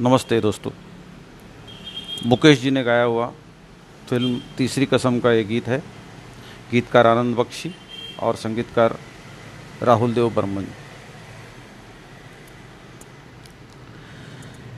नमस्ते दोस्तों। मुकेश जी ने गाया हुआ फ़िल्म तीसरी कसम का ये गीत है। गीतकार आनंद बख्शी और संगीतकार राहुल देव बर्मन।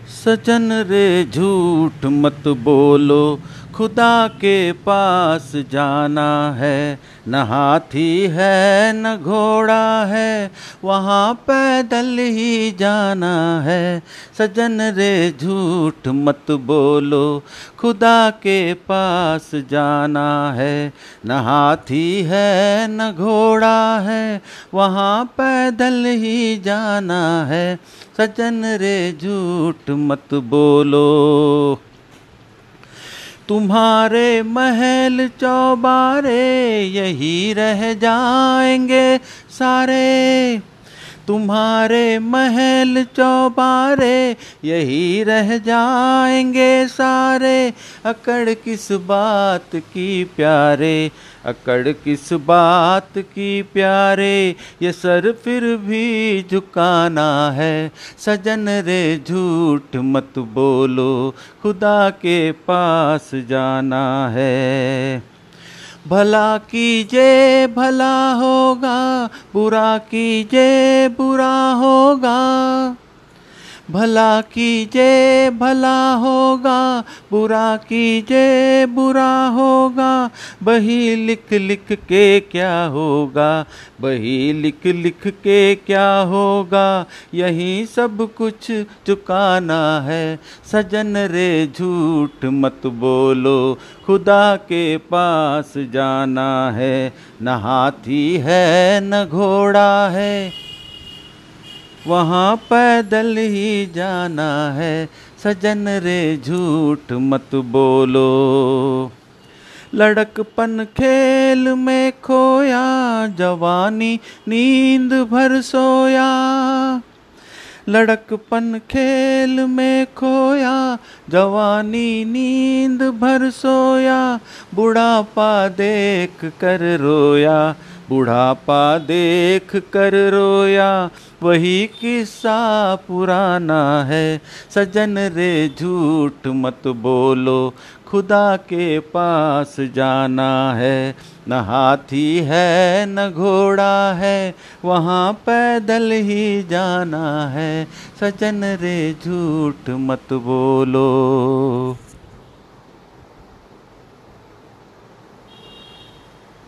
सजन रे, झूठ मत बोलो खुदा के पास जाना है, न हाथी है, न घोड़ा है, वहाँ पैदल ही जाना है। सजन रे, झूठ मत बोलो, खुदा के पास जाना है। न हाथी है, न घोड़ा है, वहाँ पैदल ही जाना है। सजन रे, झूठ मत बोलो। तुम्हारे महल चौबारे यही रह जाएँगे सारे। तुम्हारे महल चौबारे, यही रह जाएँगे सारे। अकड़ किस बात की प्यारे, अकड़ किस बात की प्यारे, ये सर फिर भी झुकाना है। सजन रे, झूठ मत बोलो, खुदा के पास जाना है। भला कीजिए भला होगा बुरा कीजिए बुरा होगा। भला कीजिए भला होगा, बुरा कीजिए बुरा होगा। बही लिख लिख के क्या होगा, बही लिख लिख के क्या होगा। यही सब कुछ चुकाना है, सजन रे झूठ मत बोलो। खुदा के पास जाना है, न हाथी है, न घोड़ा है। वहाँ पैदल ही जाना है। सजन रे, झूठ मत बोलो। लड़कपन खेल में खोया, जवानी नींद भर सोया। लड़कपन खेल में खोया, जवानी नींद भर सोया। बुढ़ापा देख कर रोया बुढ़ापा देख कर रोया, वही किस्सा पुराना है। सजन रे, झूठ मत बोलो, खुदा के पास जाना है। न हाथी है, न घोड़ा है, वहाँ पैदल ही जाना है। सजन रे, झूठ मत बोलो।